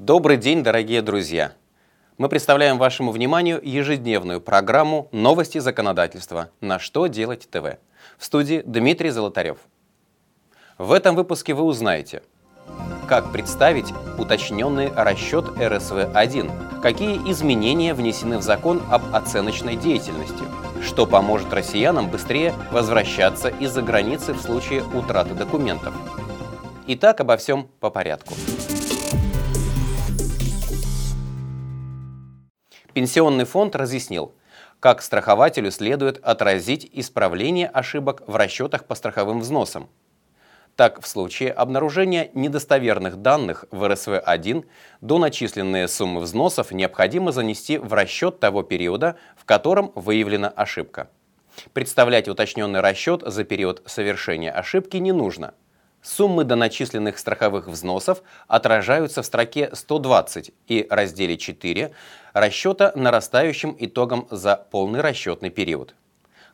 Добрый день, дорогие друзья! Мы представляем вашему вниманию ежедневную программу «Новости законодательства. На что делать ТВ». В студии Дмитрий Золотарев. В этом выпуске вы узнаете, как представить уточненный расчет РСВ-1, какие изменения внесены в закон об оценочной деятельности, что поможет россиянам быстрее возвращаться из-за границы в случае утраты документов. Итак, обо всем по порядку. Пенсионный фонд разъяснил, как страхователю следует отразить исправление ошибок в расчетах по страховым взносам. Так, в случае обнаружения недостоверных данных в РСВ-1 доначисленные суммы взносов необходимо занести в расчет того периода, в котором выявлена ошибка. Представлять уточненный расчет за период совершения ошибки не нужно – Суммы доначисленных страховых взносов отражаются в строке 120 и разделе 4 расчета нарастающим итогом за полный расчетный период.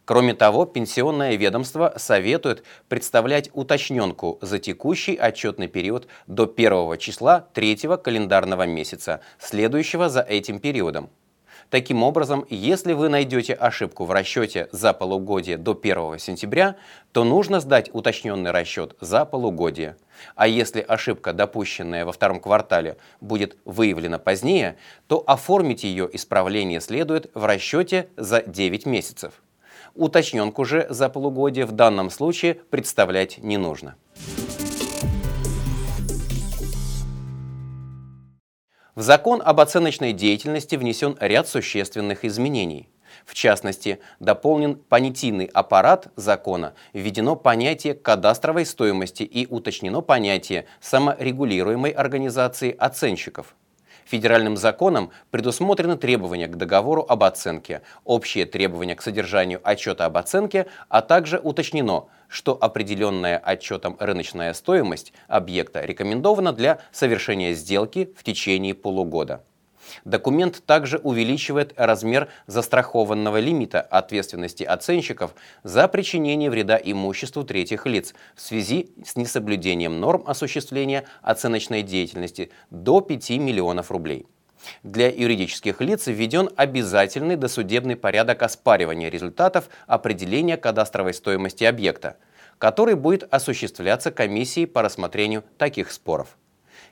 Кроме того, пенсионное ведомство советует представлять уточненку за текущий отчетный период до 1 числа 3 календарного месяца, следующего за этим периодом. Таким образом, если вы найдете ошибку в расчете за полугодие до 1 сентября, то нужно сдать уточненный расчет за полугодие. А если ошибка, допущенная во втором квартале, будет выявлена позднее, то оформить ее исправление следует в расчете за 9 месяцев. Уточненку же за полугодие в данном случае представлять не нужно. В закон об оценочной деятельности внесен ряд существенных изменений. В частности, дополнен понятийный аппарат закона, введено понятие кадастровой стоимости и уточнено понятие саморегулируемой организации оценщиков – Федеральным законом предусмотрены требования к договору об оценке, общие требования к содержанию отчета об оценке, а также уточнено, что определенная отчетом рыночная стоимость объекта рекомендована для совершения сделки в течение полугода. Документ также увеличивает размер застрахованного лимита ответственности оценщиков за причинение вреда имуществу третьих лиц в связи с несоблюдением норм осуществления оценочной деятельности до 5 миллионов рублей. Для юридических лиц введен обязательный досудебный порядок оспаривания результатов определения кадастровой стоимости объекта, который будет осуществляться комиссией по рассмотрению таких споров.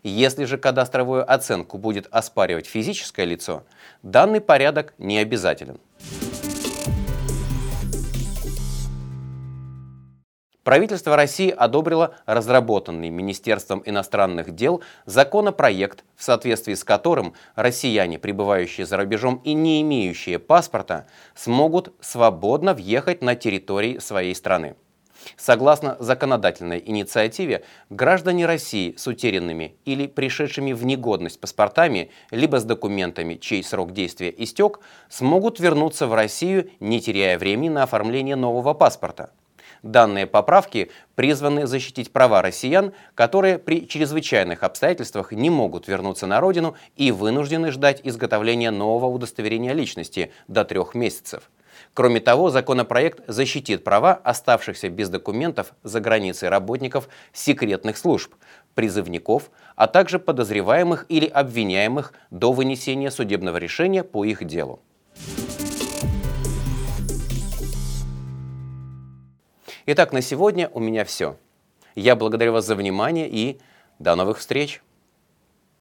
Если же кадастровую оценку будет оспаривать физическое лицо, данный порядок не обязателен. Правительство России одобрило разработанный Министерством иностранных дел законопроект, в соответствии с которым россияне, пребывающие за рубежом и не имеющие паспорта, смогут свободно въехать на территории своей страны. Согласно законодательной инициативе, граждане России с утерянными или пришедшими в негодность паспортами, либо с документами, чей срок действия истек, смогут вернуться в Россию, не теряя времени на оформление нового паспорта. Данные поправки призваны защитить права россиян, которые при чрезвычайных обстоятельствах не могут вернуться на родину и вынуждены ждать изготовления нового удостоверения личности до трех месяцев. Кроме того, законопроект защитит права оставшихся без документов за границей работников секретных служб, призывников, а также подозреваемых или обвиняемых до вынесения судебного решения по их делу. Итак, на сегодня у меня все. Я благодарю вас за внимание и до новых встреч!